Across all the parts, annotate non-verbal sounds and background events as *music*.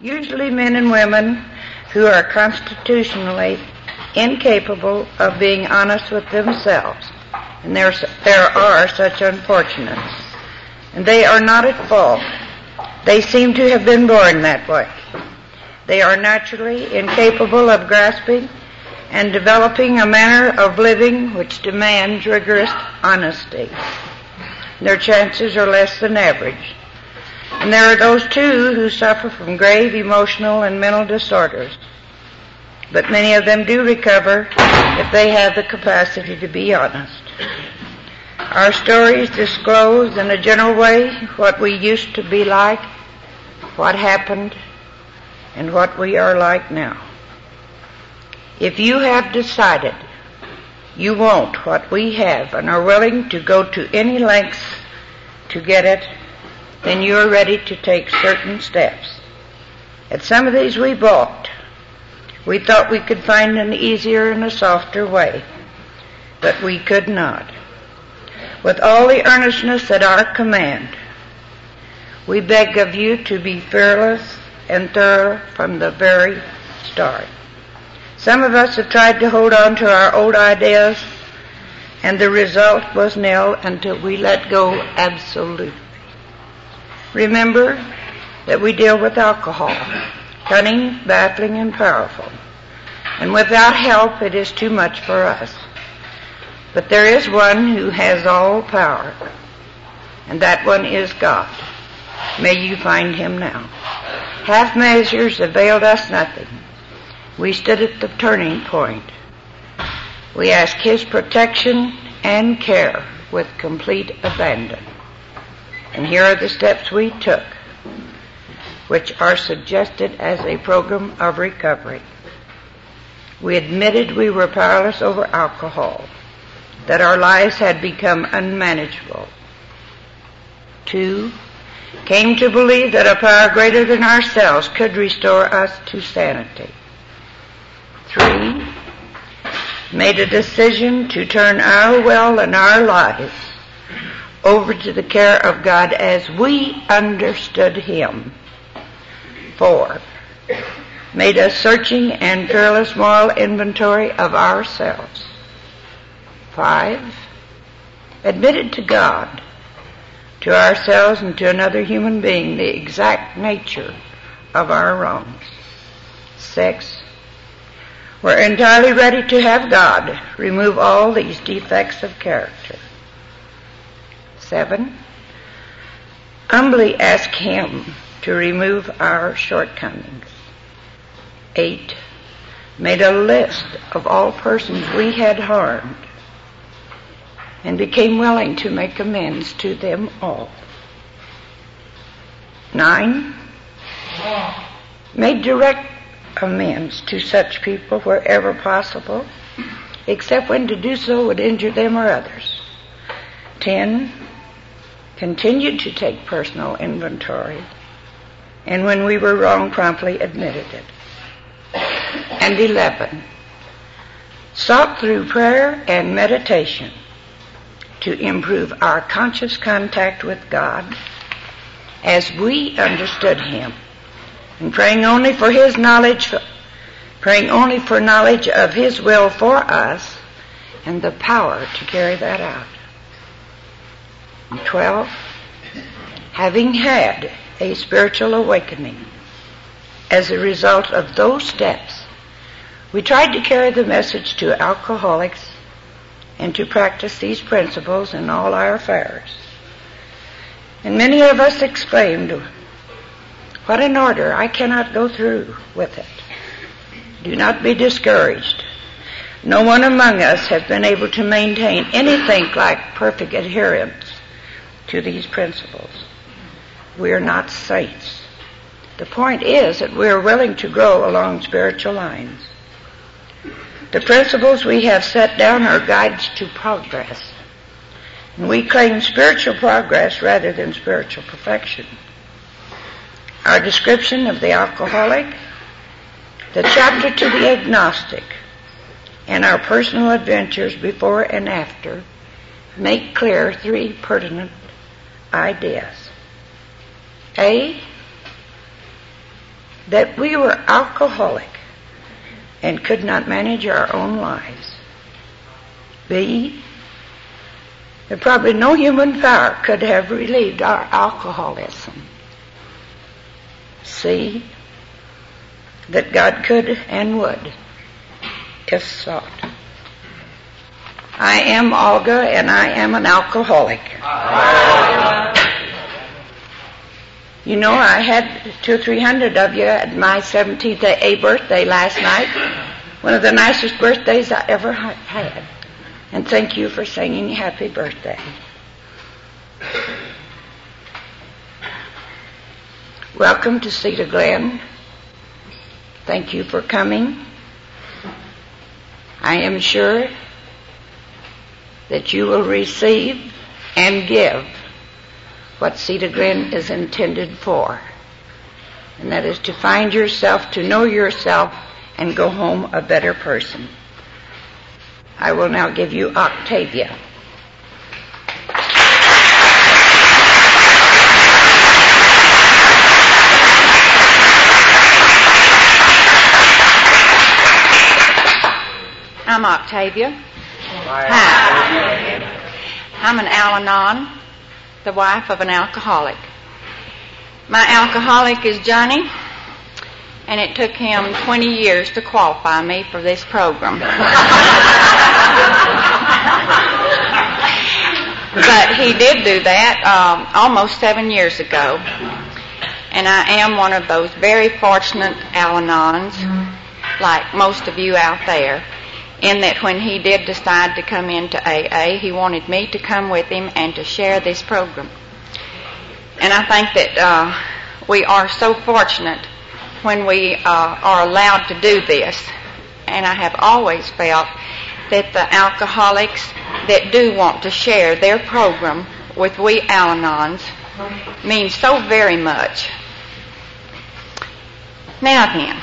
usually men and women who are constitutionally incapable of being honest with themselves. And there, there are such unfortunates. And they are not at fault. They seem to have been born that way. They are naturally incapable of grasping and developing a manner of living which demands rigorous honesty. Their chances are less than average. And there are those too who suffer from grave emotional and mental disorders. But many of them do recover if they have the capacity to be honest. Our stories disclose in a general way what we used to be like, what happened, and what we are like now. If you have decided you want what we have and are willing to go to any lengths to get it, then you're ready to take certain steps. At some of these we balked. We thought we could find an easier and a softer way, but we could not. With all the earnestness at our command, we beg of you to be fearless and thorough from the very start. Some of us have tried to hold on to our old ideas, and the result was nil until we let go absolutely. Remember that we deal with alcohol, cunning, baffling, and powerful. And without help, it is too much for us. But there is one who has all power, and that one is God. May you find him now. Half measures availed us nothing. We stood at the turning point. We ask his protection and care with complete abandon. And here are the steps we took, which are suggested as a program of recovery. We admitted we were powerless over alcohol, that our lives had become unmanageable. Two, came to believe that a power greater than ourselves could restore us to sanity. Three, made a decision to turn our will and our lives over to the care of God as we understood Him. Four, made a searching and fearless moral inventory of ourselves. Five, admitted to God, to ourselves and to another human being the exact nature of our wrongs. Six, we're entirely ready to have God remove all these defects of character. Seven, humbly ask Him to remove our shortcomings. Eight, made a list of all persons we had harmed and became willing to make amends to them all. Nine, made direct amends to such people wherever possible, except when to do so would injure them or others. Ten, continued to take personal inventory, and when we were wrong, promptly admitted it. And 11, sought through prayer and meditation to improve our conscious contact with God as we understood Him, and praying only for His knowledge, praying only for knowledge of His will for us, and the power to carry that out. 12. Having had a spiritual awakening as a result of those steps, we tried to carry the message to alcoholics and to practice these principles in all our affairs. And many of us exclaimed, What an order! I cannot go through with it. Do not be discouraged. No one among us has been able to maintain anything like perfect adherence to these principles. We are not saints. The point is that we are willing to grow along spiritual lines. The principles we have set down are guides to progress. And we claim spiritual progress rather than spiritual perfection. Our description of the alcoholic, the chapter to the agnostic, and our personal adventures before and after make clear three pertinent ideas. A. that we were alcoholic and could not manage our own lives. B, that probably no human power could have relieved our alcoholism. C, that God could and would, if sought. I am Olga and I am an alcoholic. You know, I had two or three hundred of you at my 17th A birthday last night. One of the nicest birthdays I ever had. And thank you for singing happy birthday. Welcome to Cedar Glen. Thank you for coming. I am sure that you will receive and give what Cedar Glen is intended for. And that is to find yourself, to know yourself, and go home a better person. I will now give you Octavia. I'm Octavia. Hi. I'm an Al Anon, the wife of an alcoholic. My alcoholic is Johnny, and it took him 20 years to qualify me for this program. *laughs* but he did do that um, almost seven years ago. And I am one of those very fortunate Al Anons, like most of you out there in that when he did decide to come into AA, he wanted me to come with him and to share this program. And I think that uh, we are so fortunate when we uh, are allowed to do this. And I have always felt that the alcoholics that do want to share their program with we Al-Anons means so very much. Now then,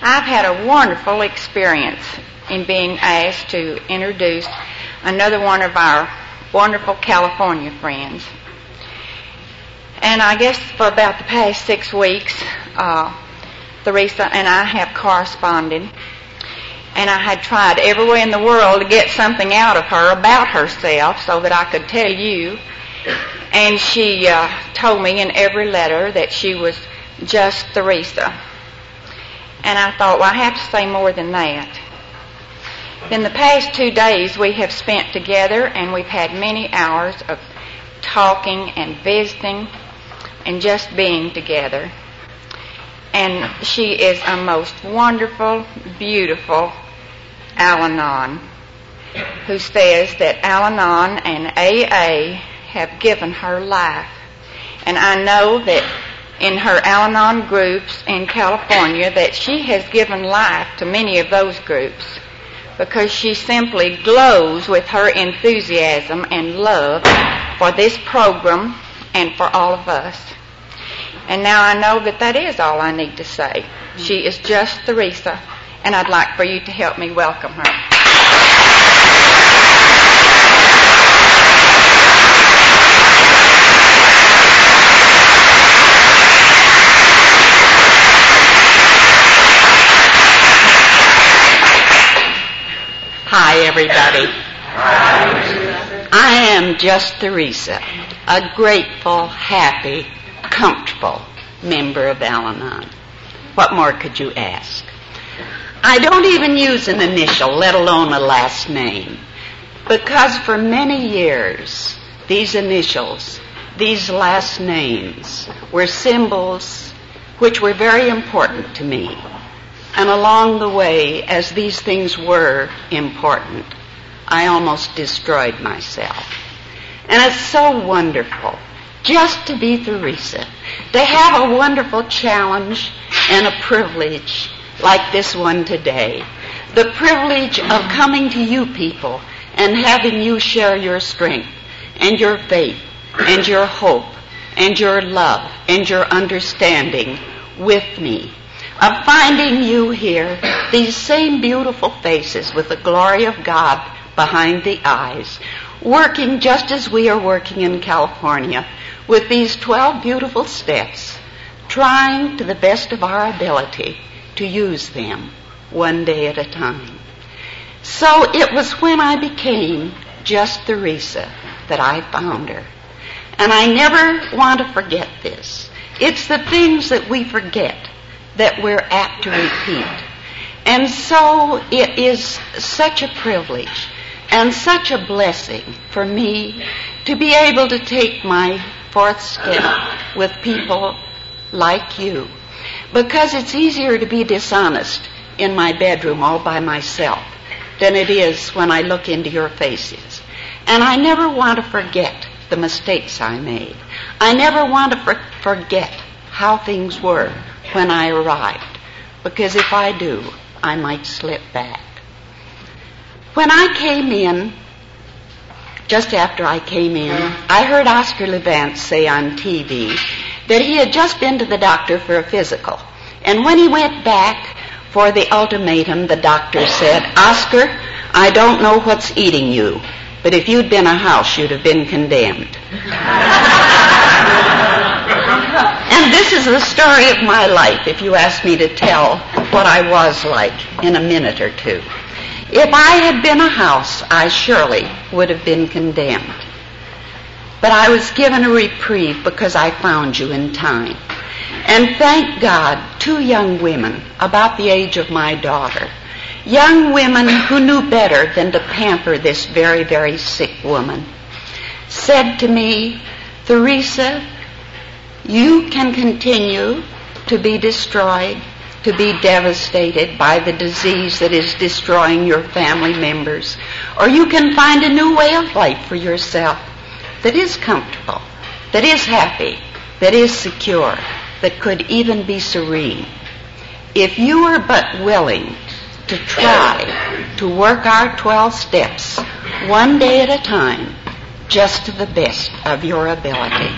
I've had a wonderful experience in being asked to introduce another one of our wonderful California friends. And I guess for about the past six weeks, uh, Theresa and I have corresponded. And I had tried every way in the world to get something out of her about herself so that I could tell you. And she uh, told me in every letter that she was just Theresa. And I thought, well, I have to say more than that. In the past two days, we have spent together and we've had many hours of talking and visiting and just being together. And she is a most wonderful, beautiful Al Anon who says that Al Anon and AA have given her life. And I know that in her Al-Anon groups in California that she has given life to many of those groups because she simply glows with her enthusiasm and love for this program and for all of us. And now I know that that is all I need to say. She is just Theresa, and I'd like for you to help me welcome her. Hi, everybody. I am just Theresa, a grateful, happy, comfortable member of Al Anon. What more could you ask? I don't even use an initial, let alone a last name, because for many years, these initials, these last names, were symbols which were very important to me. And along the way, as these things were important, I almost destroyed myself. And it's so wonderful just to be Theresa, to have a wonderful challenge and a privilege like this one today. The privilege of coming to you people and having you share your strength and your faith and your hope and your love and your understanding with me of finding you here, these same beautiful faces with the glory of God behind the eyes, working just as we are working in California with these 12 beautiful steps, trying to the best of our ability to use them one day at a time. So it was when I became just Theresa that I found her. And I never want to forget this. It's the things that we forget that we're apt to repeat. And so it is such a privilege and such a blessing for me to be able to take my fourth step with people like you. Because it's easier to be dishonest in my bedroom all by myself than it is when I look into your faces. And I never want to forget the mistakes I made. I never want to for- forget how things were when I arrived. Because if I do, I might slip back. When I came in, just after I came in, I heard Oscar Levant say on TV that he had just been to the doctor for a physical. And when he went back for the ultimatum, the doctor said, Oscar, I don't know what's eating you, but if you'd been a house, you'd have been condemned. *laughs* *laughs* and this is the story of my life, if you ask me to tell what I was like in a minute or two. If I had been a house, I surely would have been condemned. But I was given a reprieve because I found you in time. And thank God, two young women, about the age of my daughter, young women who knew better than to pamper this very, very sick woman, said to me, Theresa, you can continue to be destroyed, to be devastated by the disease that is destroying your family members, or you can find a new way of life for yourself that is comfortable, that is happy, that is secure, that could even be serene. If you are but willing to try to work our 12 steps one day at a time, just to the best of your ability.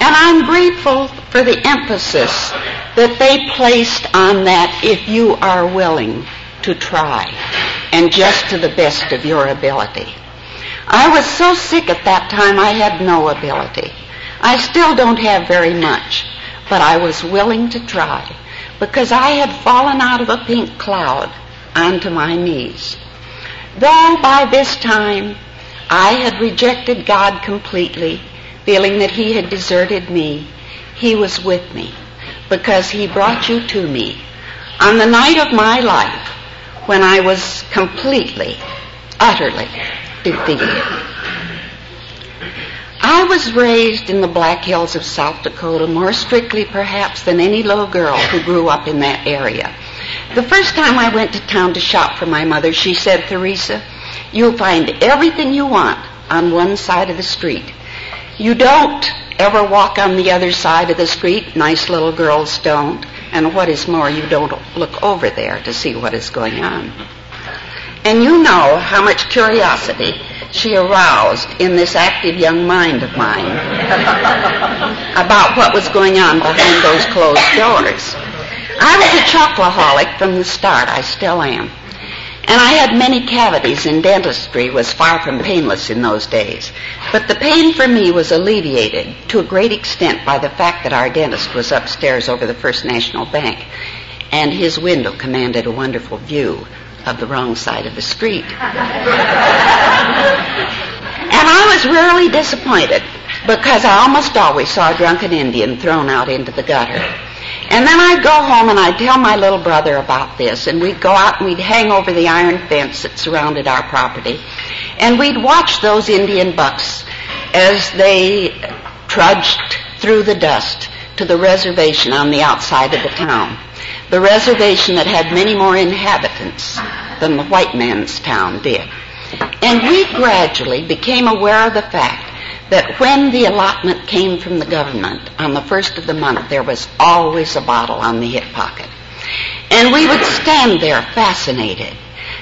And I'm grateful for the emphasis that they placed on that if you are willing to try and just to the best of your ability. I was so sick at that time I had no ability. I still don't have very much, but I was willing to try because I had fallen out of a pink cloud onto my knees. Though by this time I had rejected God completely, feeling that He had deserted me, He was with me because He brought you to me on the night of my life when I was completely, utterly defeated. I was raised in the Black Hills of South Dakota, more strictly perhaps than any little girl who grew up in that area. The first time I went to town to shop for my mother, she said, Theresa, you'll find everything you want on one side of the street. You don't ever walk on the other side of the street. Nice little girls don't. And what is more, you don't look over there to see what is going on. And you know how much curiosity she aroused in this active young mind of mine *laughs* about what was going on behind those closed doors. I was a chocoholic from the start. I still am. And I had many cavities and dentistry was far from painless in those days. But the pain for me was alleviated to a great extent by the fact that our dentist was upstairs over the First National Bank and his window commanded a wonderful view of the wrong side of the street. *laughs* and I was rarely disappointed because I almost always saw a drunken Indian thrown out into the gutter. And then I'd go home and I'd tell my little brother about this, and we'd go out and we'd hang over the iron fence that surrounded our property, and we'd watch those Indian bucks as they trudged through the dust to the reservation on the outside of the town. The reservation that had many more inhabitants than the white man's town did. And we gradually became aware of the fact that when the allotment came from the government on the first of the month, there was always a bottle on the hip pocket. And we would stand there fascinated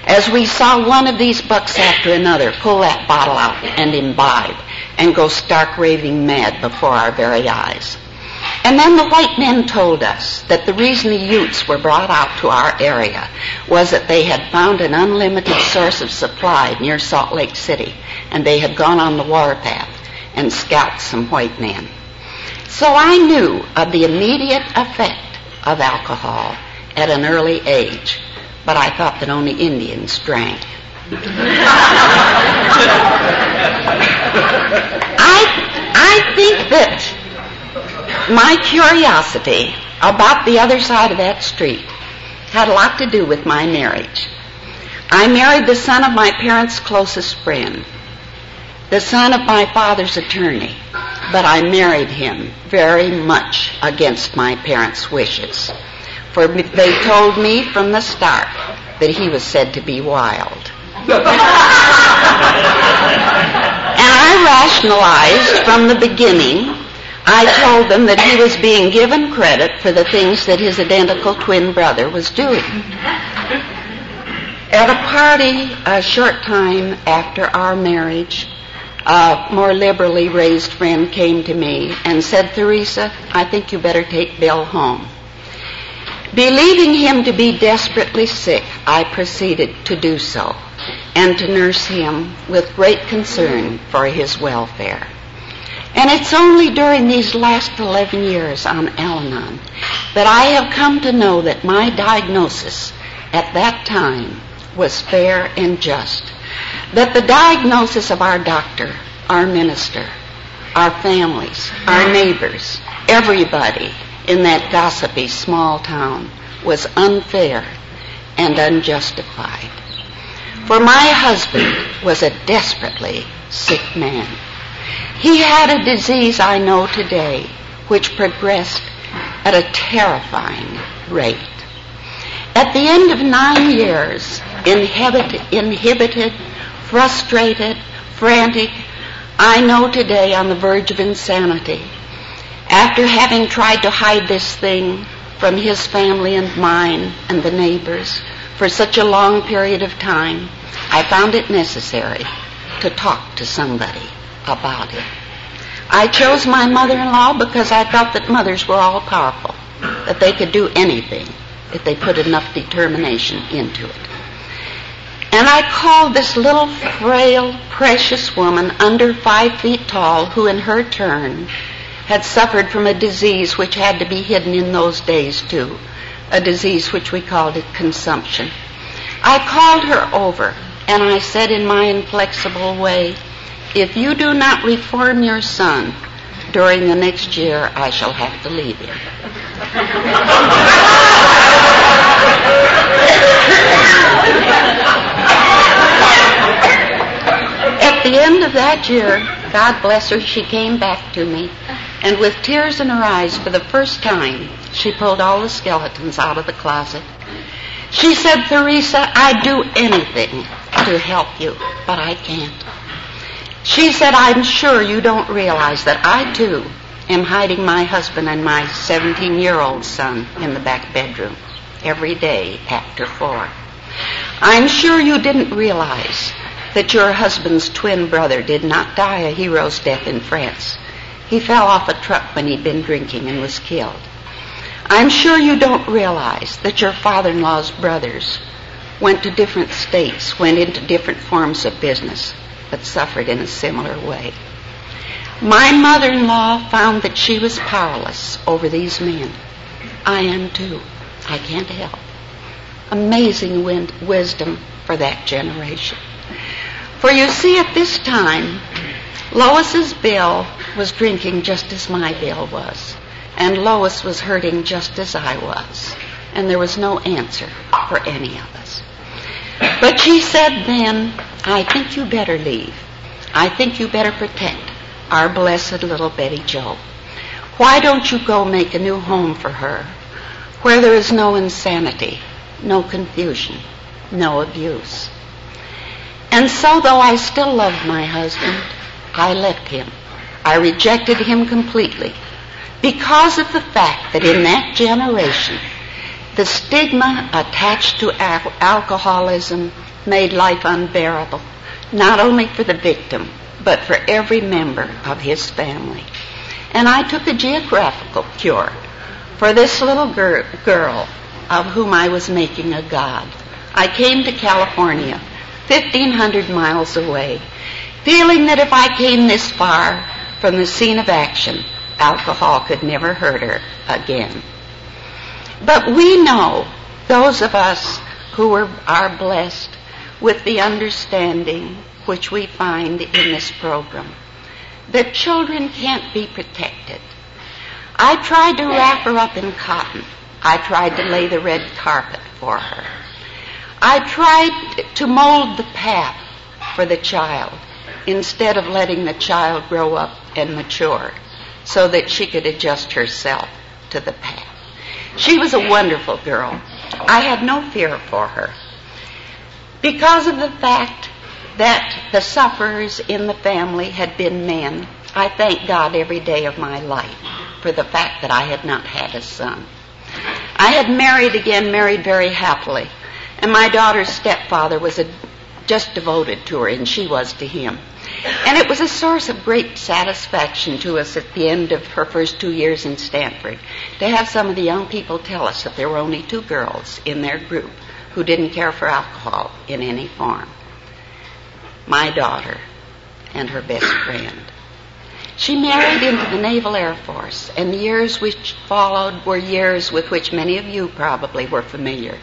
as we saw one of these bucks after another pull that bottle out and imbibe and go stark raving mad before our very eyes. And then the white men told us that the reason the Utes were brought out to our area was that they had found an unlimited source of supply near Salt Lake City, and they had gone on the warpath and scalped some white men. So I knew of the immediate effect of alcohol at an early age, but I thought that only Indians drank. *laughs* I, I think that my curiosity about the other side of that street had a lot to do with my marriage. I married the son of my parents' closest friend, the son of my father's attorney, but I married him very much against my parents' wishes. For they told me from the start that he was said to be wild. *laughs* and I rationalized from the beginning. I told them that he was being given credit for the things that his identical twin brother was doing. At a party a short time after our marriage, a more liberally raised friend came to me and said, Theresa, I think you better take Bill home. Believing him to be desperately sick, I proceeded to do so and to nurse him with great concern for his welfare. And it's only during these last 11 years on Al Anon that I have come to know that my diagnosis at that time was fair and just. That the diagnosis of our doctor, our minister, our families, our neighbors, everybody in that gossipy small town was unfair and unjustified. For my husband was a desperately sick man. He had a disease I know today which progressed at a terrifying rate. At the end of nine years, inhibited, inhibited, frustrated, frantic, I know today on the verge of insanity. After having tried to hide this thing from his family and mine and the neighbors for such a long period of time, I found it necessary to talk to somebody about it. I chose my mother-in-law because I felt that mothers were all powerful, that they could do anything if they put enough determination into it. And I called this little frail, precious woman under five feet tall who in her turn had suffered from a disease which had to be hidden in those days too, a disease which we called it consumption. I called her over and I said in my inflexible way, if you do not reform your son during the next year, I shall have to leave him. *laughs* At the end of that year, God bless her, she came back to me, and with tears in her eyes for the first time, she pulled all the skeletons out of the closet. She said, Theresa, I'd do anything to help you, but I can't. She said, I'm sure you don't realize that I too am hiding my husband and my 17 year old son in the back bedroom every day after four. I'm sure you didn't realize that your husband's twin brother did not die a hero's death in France. He fell off a truck when he'd been drinking and was killed. I'm sure you don't realize that your father-in-law's brothers went to different states, went into different forms of business, but suffered in a similar way. My mother-in-law found that she was powerless over these men. I am too. I can't help. Amazing wisdom for that generation. For you see, at this time, Lois's Bill was drinking just as my Bill was, and Lois was hurting just as I was, and there was no answer for any of us. But she said then, I think you better leave. I think you better protect our blessed little Betty Jo. Why don't you go make a new home for her where there is no insanity, no confusion, no abuse? And so, though I still loved my husband, I left him. I rejected him completely because of the fact that in that generation, the stigma attached to al- alcoholism made life unbearable, not only for the victim, but for every member of his family. And I took a geographical cure for this little gir- girl of whom I was making a god. I came to California, 1,500 miles away, feeling that if I came this far from the scene of action, alcohol could never hurt her again. But we know, those of us who are, are blessed with the understanding which we find in this program, that children can't be protected. I tried to wrap her up in cotton. I tried to lay the red carpet for her. I tried to mold the path for the child instead of letting the child grow up and mature so that she could adjust herself to the path. She was a wonderful girl. I had no fear for her. Because of the fact that the sufferers in the family had been men, I thank God every day of my life for the fact that I had not had a son. I had married again, married very happily, and my daughter's stepfather was a, just devoted to her, and she was to him. And it was a source of great satisfaction to us at the end of her first two years in Stanford to have some of the young people tell us that there were only two girls in their group who didn't care for alcohol in any form. My daughter and her best friend. She married into the Naval Air Force, and the years which followed were years with which many of you probably were familiar.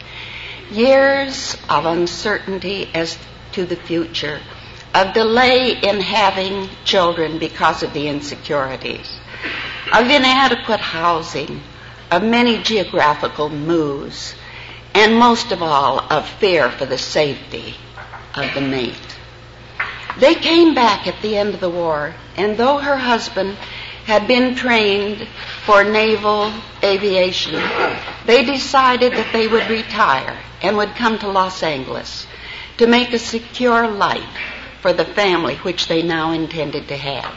Years of uncertainty as to the future, of delay in having children because of the insecurities, of inadequate housing, of many geographical moves, and most of all, of fear for the safety of the mate. They came back at the end of the war, and though her husband had been trained for naval aviation, they decided that they would retire and would come to Los Angeles to make a secure life for the family which they now intended to have.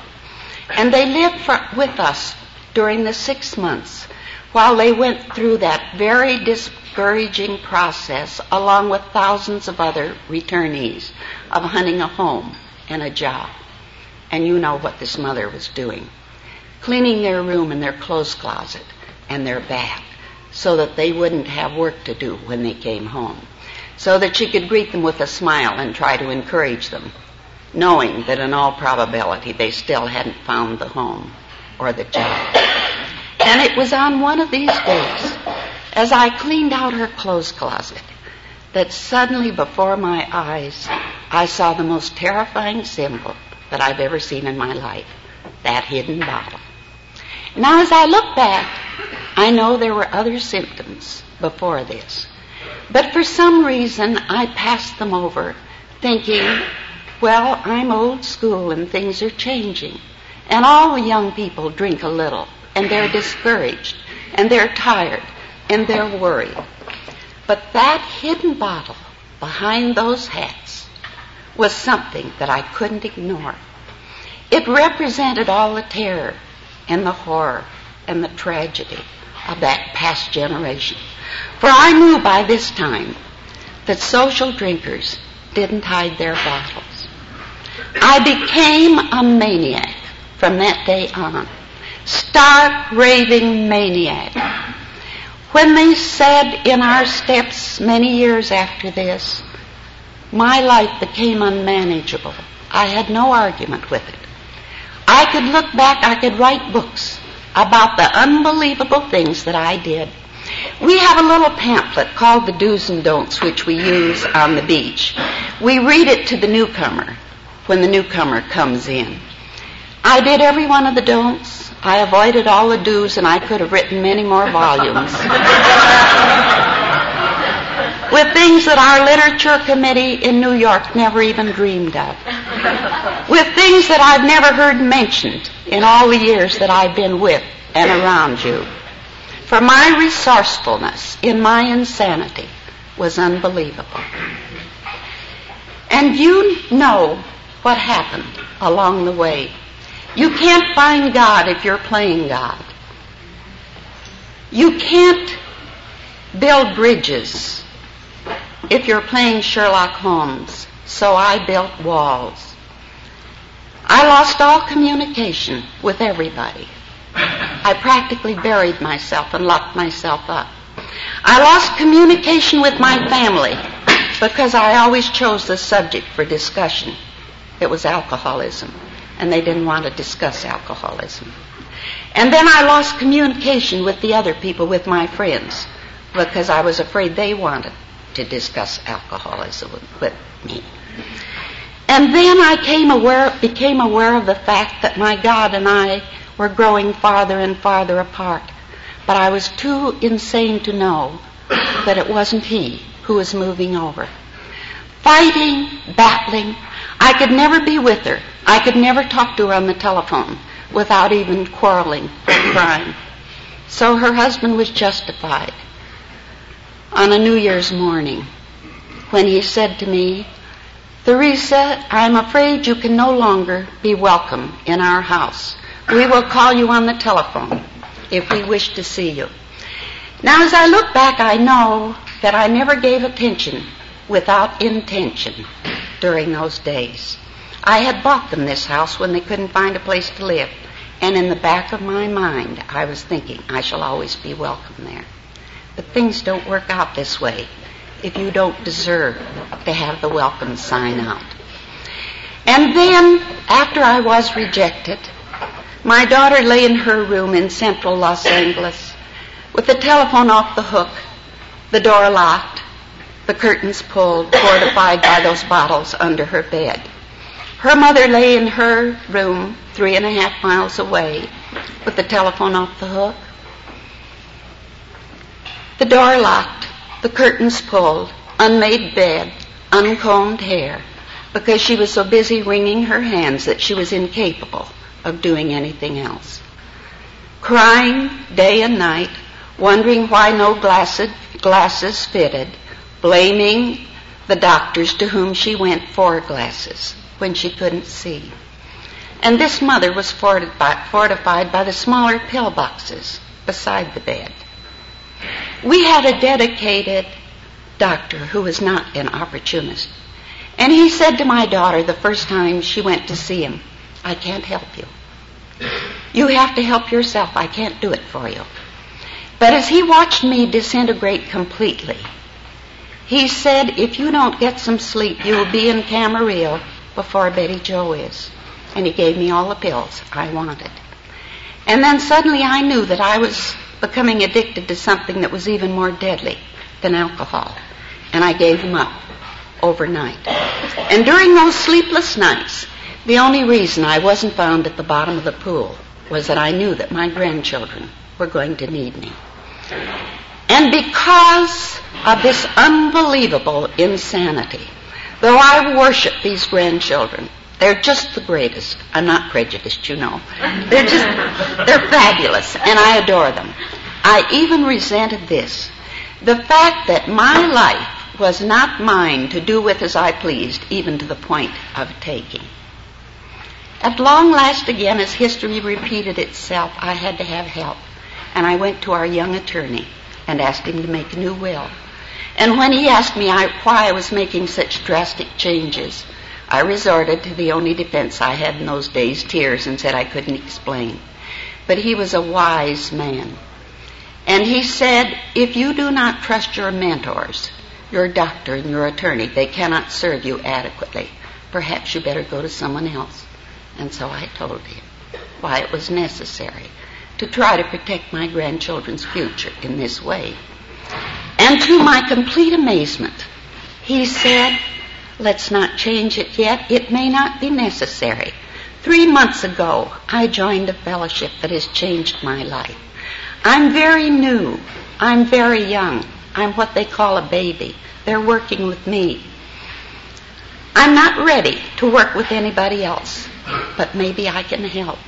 And they lived for, with us during the six months while they went through that very discouraging process along with thousands of other returnees of hunting a home and a job. And you know what this mother was doing. Cleaning their room and their clothes closet and their bath so that they wouldn't have work to do when they came home. So that she could greet them with a smile and try to encourage them, knowing that in all probability they still hadn't found the home or the job. And it was on one of these days, as I cleaned out her clothes closet, that suddenly before my eyes I saw the most terrifying symbol that I've ever seen in my life that hidden bottle. Now, as I look back, I know there were other symptoms before this. But for some reason, I passed them over, thinking, well, I'm old school and things are changing. And all the young people drink a little, and they're discouraged, and they're tired, and they're worried. But that hidden bottle behind those hats was something that I couldn't ignore. It represented all the terror and the horror and the tragedy of that past generation. For I knew by this time that social drinkers didn't hide their bottles. I became a maniac from that day on. Stark, raving maniac. When they said in our steps many years after this, my life became unmanageable. I had no argument with it. I could look back, I could write books about the unbelievable things that I did. We have a little pamphlet called the Do's and Don'ts, which we use on the beach. We read it to the newcomer when the newcomer comes in. I did every one of the don'ts. I avoided all the do's, and I could have written many more volumes. *laughs* With things that our literature committee in New York never even dreamed of. With things that I've never heard mentioned in all the years that I've been with and around you. For my resourcefulness in my insanity was unbelievable. And you know what happened along the way. You can't find God if you're playing God. You can't build bridges if you're playing Sherlock Holmes. So I built walls. I lost all communication with everybody. I practically buried myself and locked myself up. I lost communication with my family because I always chose the subject for discussion. It was alcoholism, and they didn't want to discuss alcoholism. And then I lost communication with the other people, with my friends, because I was afraid they wanted to discuss alcoholism with me. And then I came aware, became aware of the fact that my God and I were growing farther and farther apart. But I was too insane to know that it wasn't he who was moving over. Fighting, battling, I could never be with her. I could never talk to her on the telephone without even quarreling or crying. So her husband was justified on a New Year's morning when he said to me, Theresa, I'm afraid you can no longer be welcome in our house. We will call you on the telephone if we wish to see you. Now, as I look back, I know that I never gave attention without intention during those days. I had bought them this house when they couldn't find a place to live. And in the back of my mind, I was thinking, I shall always be welcome there. But things don't work out this way if you don't deserve to have the welcome sign out. And then, after I was rejected, my daughter lay in her room in central Los Angeles with the telephone off the hook, the door locked, the curtains pulled, fortified by those bottles under her bed. Her mother lay in her room three and a half miles away with the telephone off the hook. The door locked, the curtains pulled, unmade bed, uncombed hair, because she was so busy wringing her hands that she was incapable of doing anything else. Crying day and night, wondering why no glasses, glasses fitted, blaming the doctors to whom she went for glasses when she couldn't see. And this mother was fortified, fortified by the smaller pill boxes beside the bed. We had a dedicated doctor who was not an opportunist. And he said to my daughter the first time she went to see him, I can't help you. You have to help yourself. I can't do it for you. But as he watched me disintegrate completely, he said, if you don't get some sleep, you will be in Camarillo before Betty Joe is. And he gave me all the pills I wanted. And then suddenly I knew that I was becoming addicted to something that was even more deadly than alcohol. And I gave him up overnight. And during those sleepless nights, the only reason I wasn't found at the bottom of the pool was that I knew that my grandchildren were going to need me. And because of this unbelievable insanity, though I worship these grandchildren, they're just the greatest. I'm not prejudiced, you know. They're just, they're fabulous, and I adore them. I even resented this. The fact that my life was not mine to do with as I pleased, even to the point of taking. At long last again, as history repeated itself, I had to have help. And I went to our young attorney and asked him to make a new will. And when he asked me why I was making such drastic changes, I resorted to the only defense I had in those days, tears, and said I couldn't explain. But he was a wise man. And he said, if you do not trust your mentors, your doctor and your attorney, they cannot serve you adequately. Perhaps you better go to someone else. And so I told him why it was necessary to try to protect my grandchildren's future in this way. And to my complete amazement, he said, let's not change it yet. It may not be necessary. Three months ago, I joined a fellowship that has changed my life. I'm very new. I'm very young. I'm what they call a baby. They're working with me. I'm not ready to work with anybody else but maybe I can help.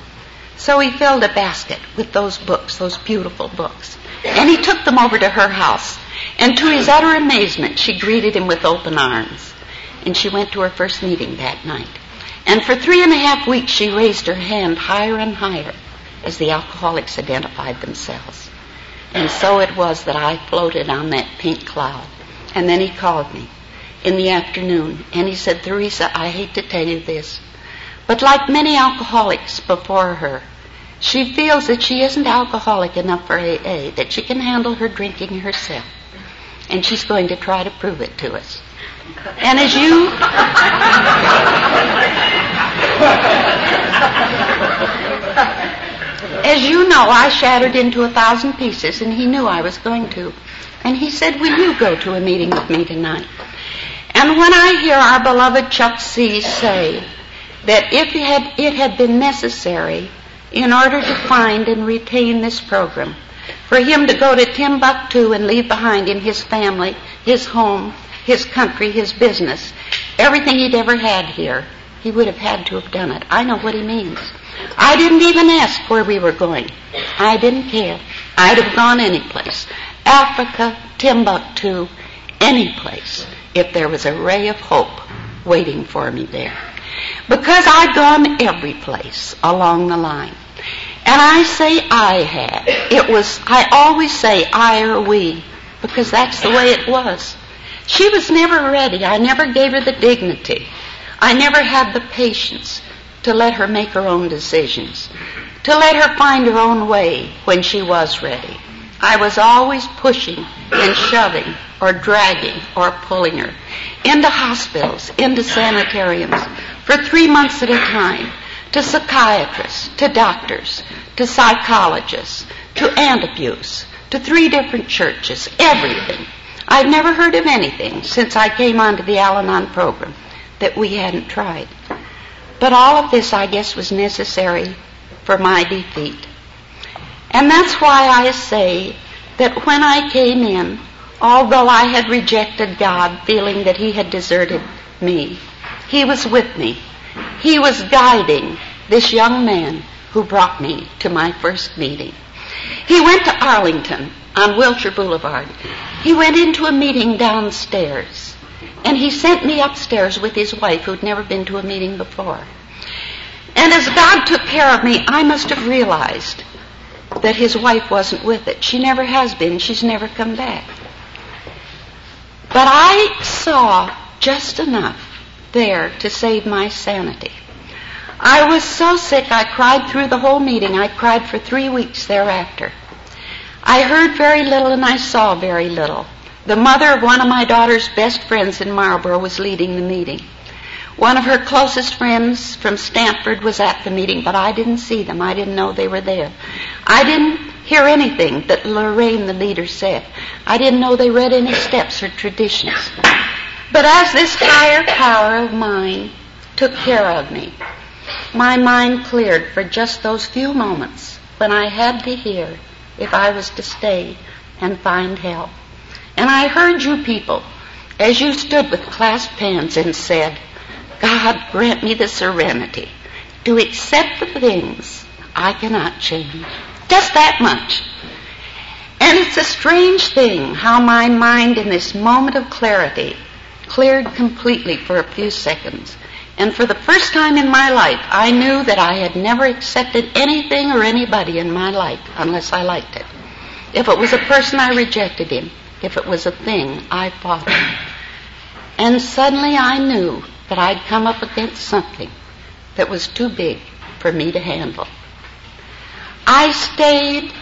So he filled a basket with those books, those beautiful books, and he took them over to her house. And to his utter amazement, she greeted him with open arms. And she went to her first meeting that night. And for three and a half weeks, she raised her hand higher and higher as the alcoholics identified themselves. And so it was that I floated on that pink cloud. And then he called me in the afternoon and he said, Theresa, I hate to tell you this, but like many alcoholics before her, she feels that she isn't alcoholic enough for AA, that she can handle her drinking herself. And she's going to try to prove it to us. And as you. As you know, I shattered into a thousand pieces, and he knew I was going to. And he said, Will you go to a meeting with me tonight? And when I hear our beloved Chuck C. say that if it had, it had been necessary in order to find and retain this program, for him to go to Timbuktu and leave behind him his family, his home, his country, his business, everything he'd ever had here, he would have had to have done it. I know what he means. I didn't even ask where we were going. I didn't care. I'd have gone any place. Africa, Timbuktu, any place, if there was a ray of hope waiting for me there. Because I'd gone every place along the line. And I say I had. It was, I always say I or we, because that's the way it was. She was never ready. I never gave her the dignity. I never had the patience to let her make her own decisions, to let her find her own way when she was ready. I was always pushing and shoving or dragging or pulling her into hospitals, into sanitariums for three months at a time, to psychiatrists, to doctors, to psychologists, to Antabuse, to three different churches, everything. I've never heard of anything since I came onto the Al Anon program that we hadn't tried. But all of this, I guess, was necessary for my defeat. And that's why I say that when I came in, although I had rejected God, feeling that He had deserted me, He was with me. He was guiding this young man who brought me to my first meeting. He went to Arlington on Wilshire Boulevard. He went into a meeting downstairs. And he sent me upstairs with his wife, who'd never been to a meeting before. And as God took care of me, I must have realized that his wife wasn't with it. She never has been. She's never come back. But I saw just enough there to save my sanity. I was so sick I cried through the whole meeting. I cried for three weeks thereafter. I heard very little and I saw very little. The mother of one of my daughter's best friends in Marlboro was leading the meeting. One of her closest friends from Stanford was at the meeting, but I didn't see them. I didn't know they were there. I didn't hear anything that Lorraine, the leader, said. I didn't know they read any steps or traditions. But as this higher power of mine took care of me, my mind cleared for just those few moments when I had to hear if I was to stay and find help. And I heard you people as you stood with clasped hands and said, God grant me the serenity to accept the things I cannot change. Just that much. And it's a strange thing how my mind in this moment of clarity cleared completely for a few seconds. And for the first time in my life, I knew that I had never accepted anything or anybody in my life unless I liked it. If it was a person, I rejected him. If it was a thing, I fought him. And suddenly I knew that I'd come up against something that was too big for me to handle. I stayed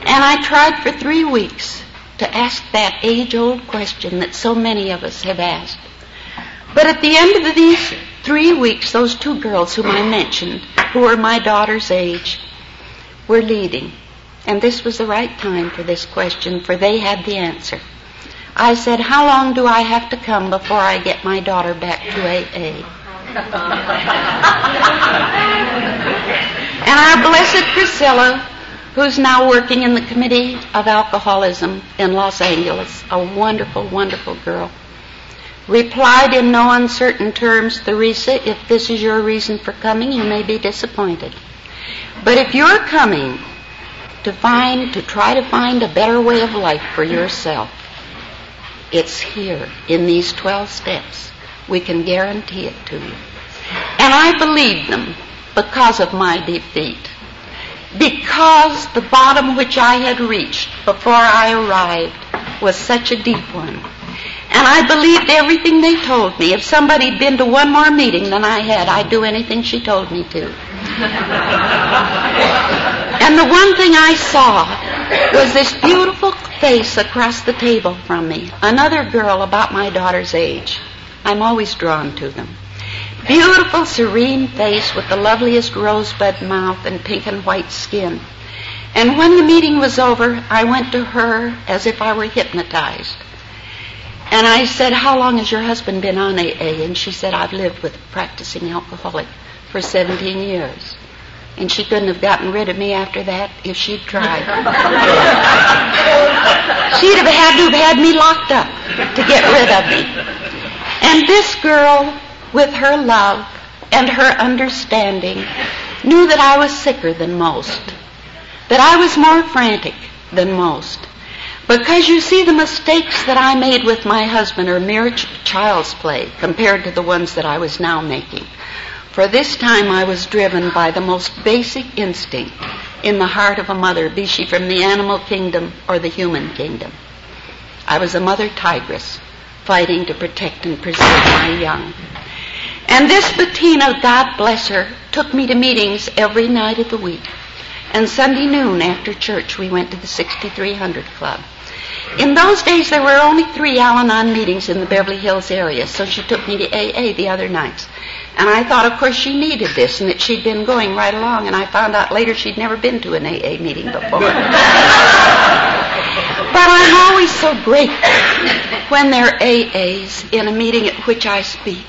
and I tried for three weeks to ask that age old question that so many of us have asked. But at the end of these three weeks, those two girls whom I mentioned, who were my daughter's age, were leading. And this was the right time for this question, for they had the answer. I said, How long do I have to come before I get my daughter back to AA? *laughs* and our blessed Priscilla, who's now working in the Committee of Alcoholism in Los Angeles, a wonderful, wonderful girl, replied in no uncertain terms, Theresa, if this is your reason for coming, you may be disappointed. But if you're coming to find, to try to find a better way of life for yourself, it's here in these 12 steps. We can guarantee it to you. And I believed them because of my defeat. Because the bottom which I had reached before I arrived was such a deep one. And I believed everything they told me. If somebody'd been to one more meeting than I had, I'd do anything she told me to. *laughs* and the one thing I saw was this beautiful face across the table from me. Another girl about my daughter's age. I'm always drawn to them. Beautiful, serene face with the loveliest rosebud mouth and pink and white skin. And when the meeting was over, I went to her as if I were hypnotized. And I said, How long has your husband been on AA? And she said, I've lived with a practicing alcoholic for 17 years. And she couldn't have gotten rid of me after that if she'd tried. *laughs* she'd have had to have had me locked up to get rid of me. And this girl, with her love and her understanding, knew that I was sicker than most that I was more frantic than most. Because you see, the mistakes that I made with my husband are mere ch- child's play compared to the ones that I was now making. For this time I was driven by the most basic instinct in the heart of a mother, be she from the animal kingdom or the human kingdom. I was a mother tigress fighting to protect and preserve my young. And this Bettina, God bless her, took me to meetings every night of the week. And Sunday noon after church, we went to the 6300 Club. In those days, there were only three Al Anon meetings in the Beverly Hills area, so she took me to AA the other nights. And I thought, of course, she needed this and that she'd been going right along, and I found out later she'd never been to an AA meeting before. *laughs* but I'm always so grateful when there are AAs in a meeting at which I speak,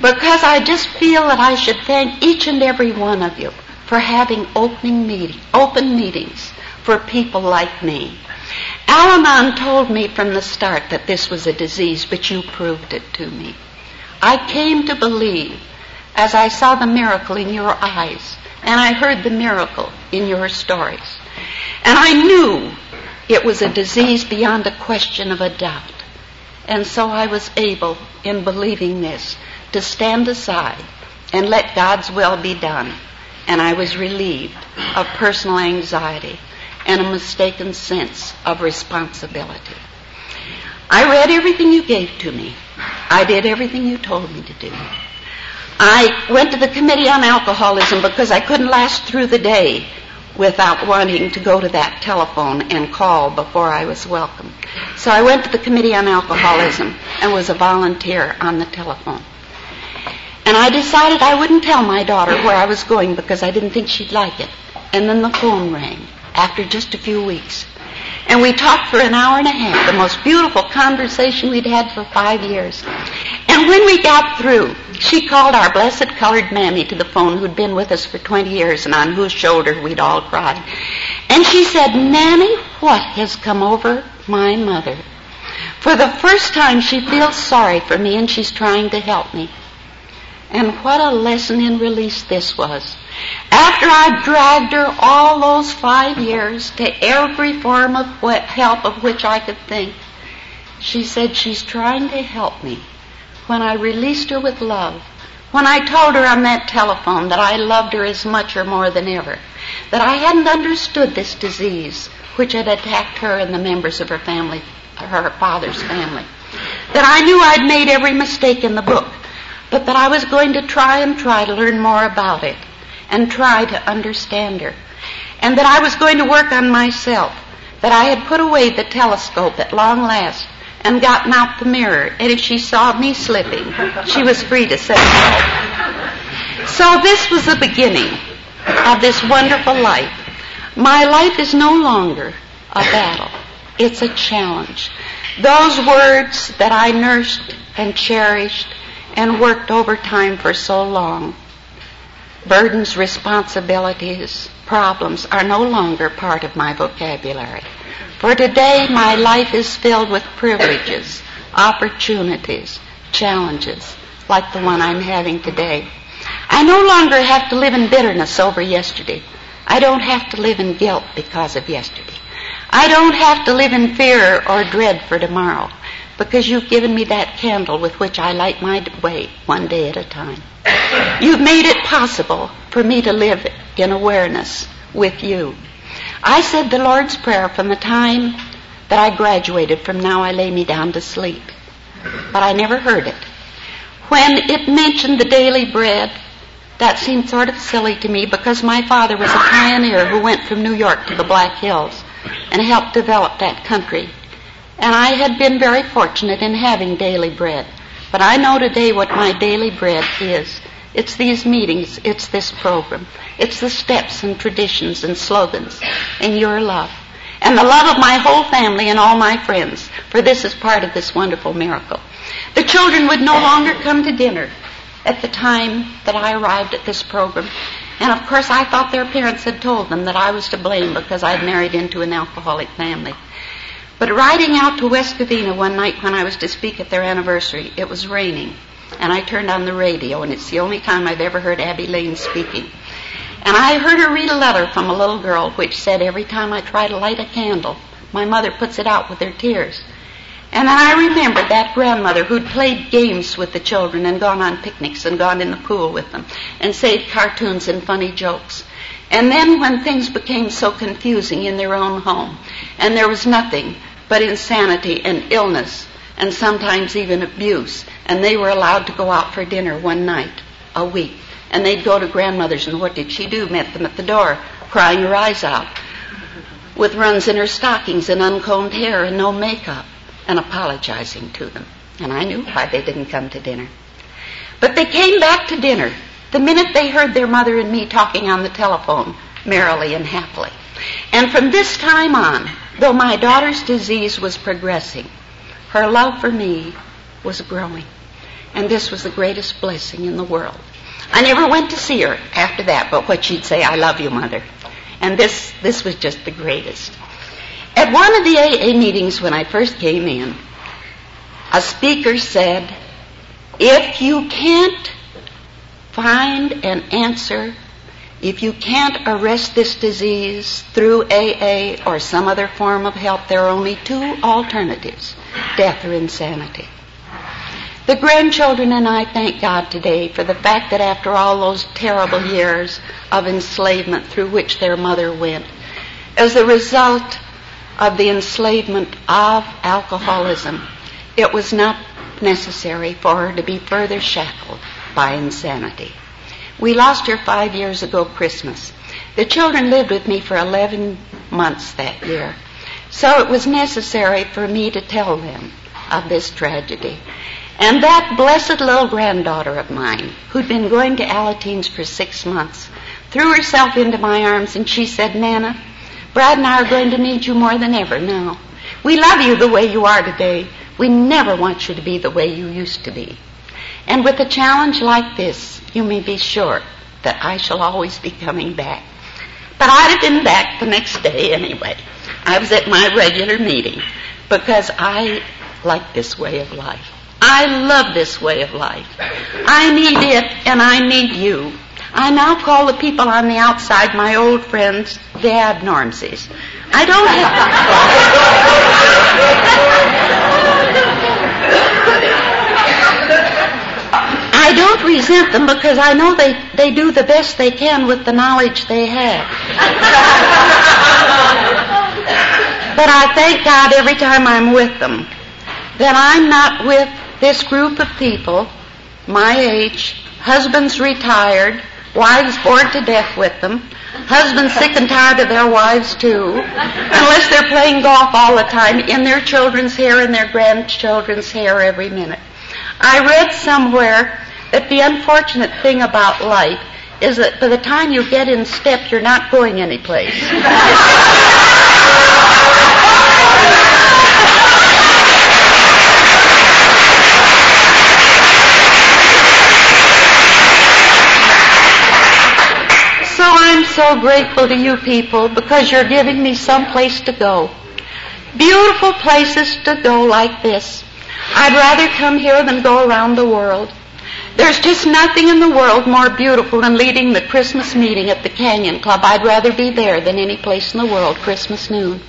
because I just feel that I should thank each and every one of you for having opening meeting, open meetings for people like me. Al-Anon told me from the start that this was a disease, but you proved it to me. I came to believe as I saw the miracle in your eyes and I heard the miracle in your stories. And I knew it was a disease beyond a question of a doubt. And so I was able, in believing this, to stand aside and let God's will be done and I was relieved of personal anxiety and a mistaken sense of responsibility. I read everything you gave to me. I did everything you told me to do. I went to the Committee on Alcoholism because I couldn't last through the day without wanting to go to that telephone and call before I was welcome. So I went to the Committee on Alcoholism and was a volunteer on the telephone. And I decided I wouldn't tell my daughter where I was going because I didn't think she'd like it. And then the phone rang after just a few weeks. And we talked for an hour and a half, the most beautiful conversation we'd had for five years. And when we got through, she called our blessed colored mammy to the phone who'd been with us for 20 years and on whose shoulder we'd all cried. And she said, Mammy, what has come over my mother? For the first time she feels sorry for me and she's trying to help me. And what a lesson in release this was. After I dragged her all those five years to every form of help of which I could think, she said she's trying to help me. When I released her with love, when I told her on that telephone that I loved her as much or more than ever, that I hadn't understood this disease which had attacked her and the members of her family, her father's family, that I knew I'd made every mistake in the book, but that I was going to try and try to learn more about it and try to understand her. And that I was going to work on myself. That I had put away the telescope at long last and gotten out the mirror. And if she saw me slipping, she was free to say no. So this was the beginning of this wonderful life. My life is no longer a battle. It's a challenge. Those words that I nursed and cherished and worked overtime for so long. Burdens, responsibilities, problems are no longer part of my vocabulary. For today, my life is filled with privileges, opportunities, challenges, like the one I'm having today. I no longer have to live in bitterness over yesterday. I don't have to live in guilt because of yesterday. I don't have to live in fear or dread for tomorrow because you've given me that candle with which I light my way one day at a time. You've made it possible for me to live in awareness with you. I said the Lord's Prayer from the time that I graduated from now I lay me down to sleep, but I never heard it. When it mentioned the daily bread, that seemed sort of silly to me because my father was a pioneer who went from New York to the Black Hills and helped develop that country and I had been very fortunate in having daily bread. But I know today what my daily bread is. It's these meetings, it's this program, it's the steps and traditions and slogans, and your love, and the love of my whole family and all my friends, for this is part of this wonderful miracle. The children would no longer come to dinner at the time that I arrived at this program. And of course, I thought their parents had told them that I was to blame because I'd married into an alcoholic family. But riding out to West Covina one night when I was to speak at their anniversary, it was raining. And I turned on the radio, and it's the only time I've ever heard Abby Lane speaking. And I heard her read a letter from a little girl which said, Every time I try to light a candle, my mother puts it out with her tears. And then I remembered that grandmother who'd played games with the children and gone on picnics and gone in the pool with them and saved cartoons and funny jokes. And then when things became so confusing in their own home, and there was nothing but insanity and illness, and sometimes even abuse, and they were allowed to go out for dinner one night a week, and they'd go to grandmother's, and what did she do? Met them at the door, crying her eyes out, with runs in her stockings and uncombed hair and no makeup, and apologizing to them. And I knew why they didn't come to dinner. But they came back to dinner the minute they heard their mother and me talking on the telephone, merrily and happily. And from this time on, though my daughter's disease was progressing, her love for me was growing. And this was the greatest blessing in the world. I never went to see her after that, but what she'd say, I love you, mother. And this, this was just the greatest. At one of the AA meetings when I first came in, a speaker said, if you can't find an answer if you can't arrest this disease through AA or some other form of help, there are only two alternatives death or insanity. The grandchildren and I thank God today for the fact that after all those terrible years of enslavement through which their mother went, as a result of the enslavement of alcoholism, it was not necessary for her to be further shackled by insanity. We lost her five years ago Christmas. The children lived with me for 11 months that year. So it was necessary for me to tell them of this tragedy. And that blessed little granddaughter of mine, who'd been going to Alateens for six months, threw herself into my arms and she said, Nana, Brad and I are going to need you more than ever now. We love you the way you are today. We never want you to be the way you used to be. And with a challenge like this, you may be sure that I shall always be coming back. But I'd have been back the next day anyway. I was at my regular meeting because I like this way of life. I love this way of life. I need it and I need you. I now call the people on the outside my old friends, the abnormsies. I don't have. *laughs* I don't resent them because I know they, they do the best they can with the knowledge they have. *laughs* but I thank God every time I'm with them that I'm not with this group of people, my age, husbands retired, wives bored to death with them, husbands sick and tired of their wives too, unless they're playing golf all the time in their children's hair and their grandchildren's hair every minute. I read somewhere that the unfortunate thing about life is that by the time you get in step, you're not going anyplace. So I'm so grateful to you people because you're giving me some place to go. Beautiful places to go like this. I'd rather come here than go around the world. There's just nothing in the world more beautiful than leading the Christmas meeting at the Canyon Club. I'd rather be there than any place in the world, Christmas noon.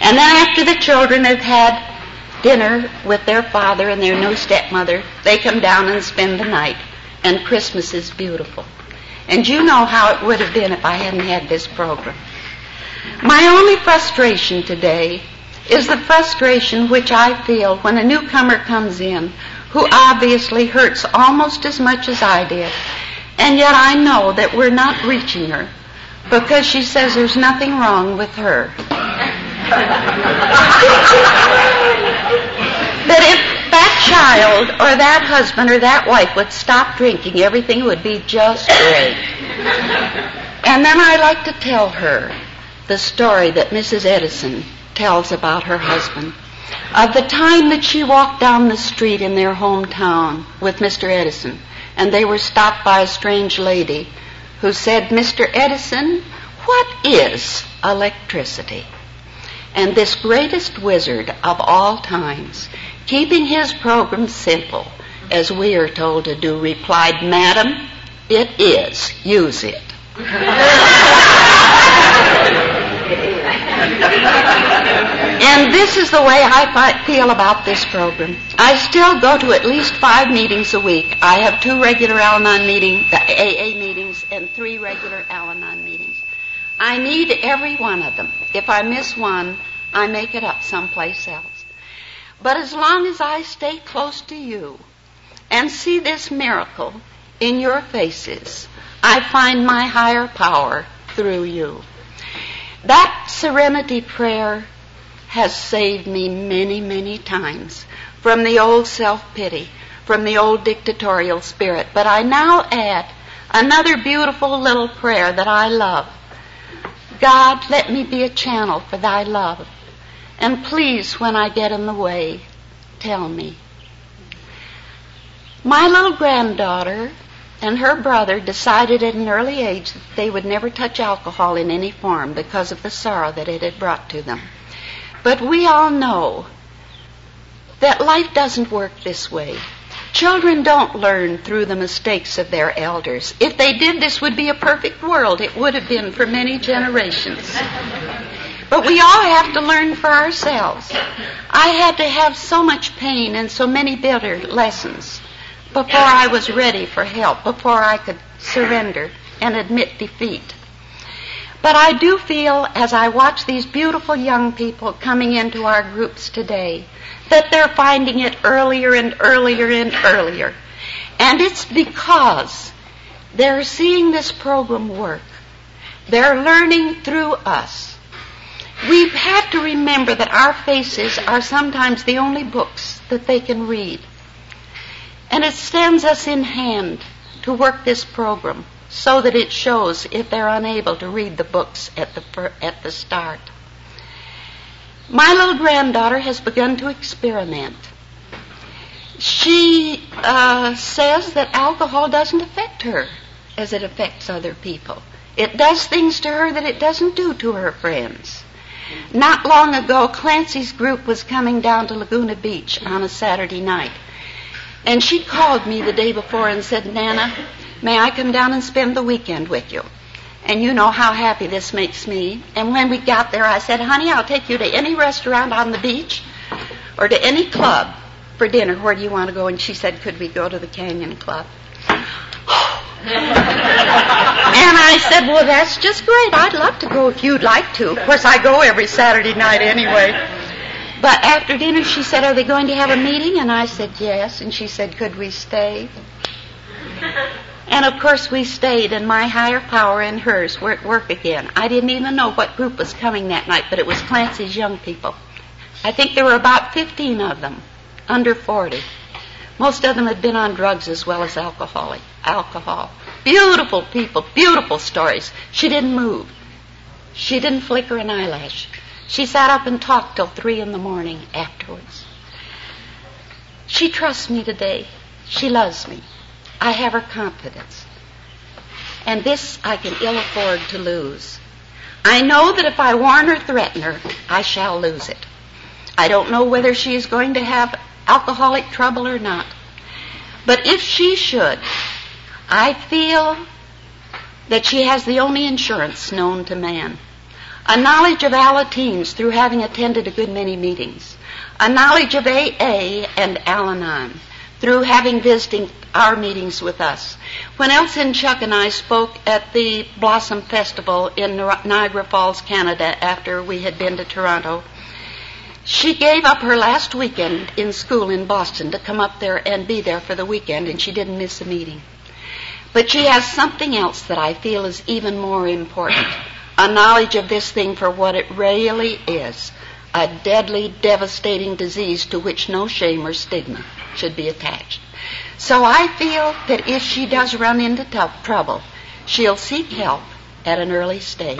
And then after the children have had dinner with their father and their new stepmother, they come down and spend the night. And Christmas is beautiful. And you know how it would have been if I hadn't had this program. My only frustration today is the frustration which I feel when a newcomer comes in who obviously hurts almost as much as I did. And yet I know that we're not reaching her because she says there's nothing wrong with her. that if that child or that husband or that wife would stop drinking, everything would be just great. And then I like to tell her the story that Mrs. Edison tells about her husband. Of the time that she walked down the street in their hometown with Mr. Edison, and they were stopped by a strange lady who said, Mr. Edison, what is electricity? And this greatest wizard of all times, keeping his program simple, as we are told to do, replied, Madam, it is. Use it. *laughs* and this is the way I feel about this program. I still go to at least five meetings a week. I have two regular Al-Anon meetings, AA meetings, and three regular Al-Anon meetings. I need every one of them. If I miss one, I make it up someplace else. But as long as I stay close to you and see this miracle in your faces, I find my higher power through you. That serenity prayer has saved me many, many times from the old self-pity, from the old dictatorial spirit. But I now add another beautiful little prayer that I love. God, let me be a channel for thy love. And please, when I get in the way, tell me. My little granddaughter and her brother decided at an early age that they would never touch alcohol in any form because of the sorrow that it had brought to them. But we all know that life doesn't work this way. Children don't learn through the mistakes of their elders. If they did, this would be a perfect world. It would have been for many generations. But we all have to learn for ourselves. I had to have so much pain and so many bitter lessons before I was ready for help, before I could surrender and admit defeat. But I do feel as I watch these beautiful young people coming into our groups today that they're finding it earlier and earlier and earlier. And it's because they're seeing this program work. They're learning through us. We have to remember that our faces are sometimes the only books that they can read. And it stands us in hand to work this program so that it shows if they're unable to read the books at the, at the start. My little granddaughter has begun to experiment. She uh, says that alcohol doesn't affect her as it affects other people. It does things to her that it doesn't do to her friends. Not long ago, Clancy's group was coming down to Laguna Beach on a Saturday night. And she called me the day before and said, Nana, may I come down and spend the weekend with you? And you know how happy this makes me. And when we got there, I said, honey, I'll take you to any restaurant on the beach or to any club for dinner. Where do you want to go? And she said, could we go to the Canyon Club? *laughs* and I said, well, that's just great. I'd love to go if you'd like to. Of course, I go every Saturday night anyway. But after dinner, she said, are they going to have a meeting? And I said, yes. And she said, could we stay? And of course, we stayed, and my higher power and hers were at work again. I didn't even know what group was coming that night, but it was Clancy's young people. I think there were about 15 of them, under 40. Most of them had been on drugs as well as alcoholic, alcohol. Beautiful people, beautiful stories. She didn't move. She didn't flicker an eyelash. She sat up and talked till three in the morning afterwards. She trusts me today. She loves me. I have her confidence. And this I can ill afford to lose. I know that if I warn or threaten her, I shall lose it. I don't know whether she is going to have alcoholic trouble or not. But if she should, I feel that she has the only insurance known to man. A knowledge of Alateens through having attended a good many meetings. A knowledge of AA and Al-Anon through having visiting our meetings with us. When Elsie Chuck and I spoke at the Blossom Festival in Niagara Falls, Canada, after we had been to Toronto, she gave up her last weekend in school in Boston to come up there and be there for the weekend, and she didn't miss a meeting. But she has something else that I feel is even more important a knowledge of this thing for what it really is a deadly, devastating disease to which no shame or stigma should be attached. So I feel that if she does run into tough trouble, she'll seek help at an early stage.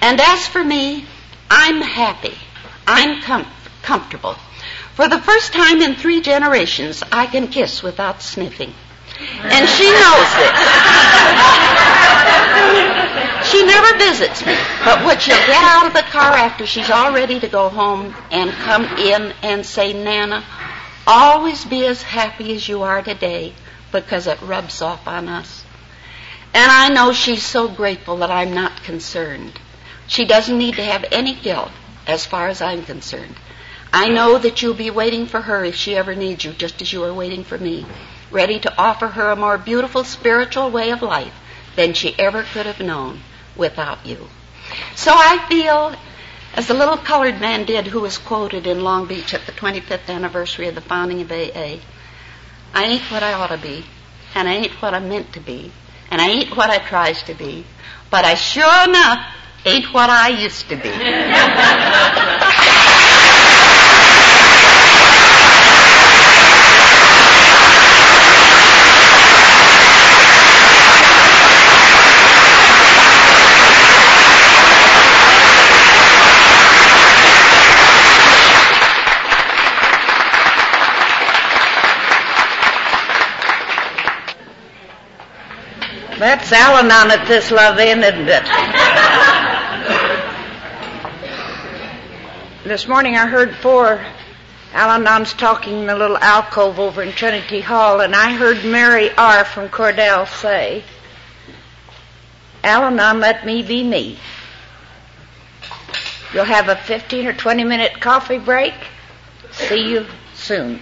And as for me, I'm happy. I'm com- comfortable. For the first time in three generations, I can kiss without sniffing. And she knows this. *laughs* she never visits me, but would she'll get out of the car after she's all ready to go home and come in and say, Nana, always be as happy as you are today because it rubs off on us. And I know she's so grateful that I'm not concerned. She doesn't need to have any guilt as far as I'm concerned. I know that you'll be waiting for her if she ever needs you, just as you are waiting for me, ready to offer her a more beautiful spiritual way of life than she ever could have known without you. So I feel, as the little colored man did who was quoted in Long Beach at the 25th anniversary of the founding of AA, I ain't what I ought to be, and I ain't what I'm meant to be, and I ain't what I tries to be, but I sure enough ain't what I used to be. *laughs* That's Al Anon at this love in, isn't it? this morning I heard four Al Anons talking in a little alcove over in Trinity Hall, and I heard Mary R. from Cordell say, Al Anon, let me be me. You'll have a 15 or 20 minute coffee break. See you soon.